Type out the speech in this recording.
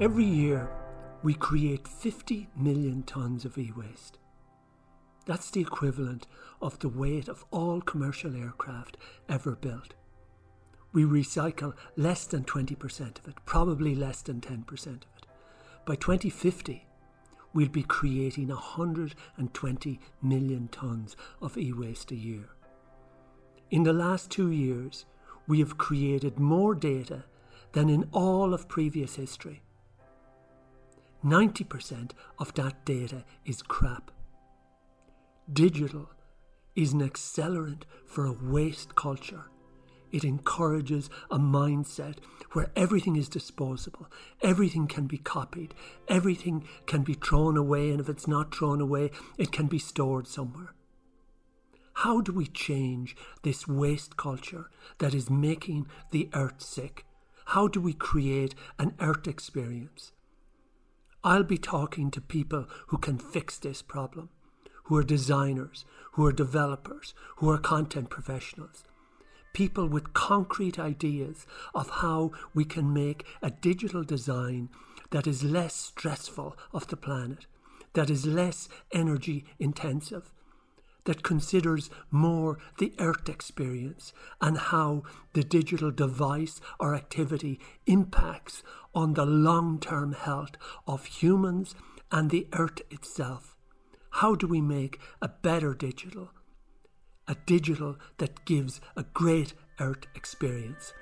Every year, we create 50 million tonnes of e waste. That's the equivalent of the weight of all commercial aircraft ever built. We recycle less than 20% of it, probably less than 10% of it. By 2050, we'll be creating 120 million tonnes of e waste a year. In the last two years, we have created more data than in all of previous history. 90% of that data is crap. Digital is an accelerant for a waste culture. It encourages a mindset where everything is disposable, everything can be copied, everything can be thrown away, and if it's not thrown away, it can be stored somewhere. How do we change this waste culture that is making the earth sick? How do we create an earth experience? I'll be talking to people who can fix this problem, who are designers, who are developers, who are content professionals. People with concrete ideas of how we can make a digital design that is less stressful of the planet, that is less energy intensive, that considers more the earth experience and how the digital device or activity impacts on the long term health of humans and the earth itself. How do we make a better digital? A digital that gives a great earth experience.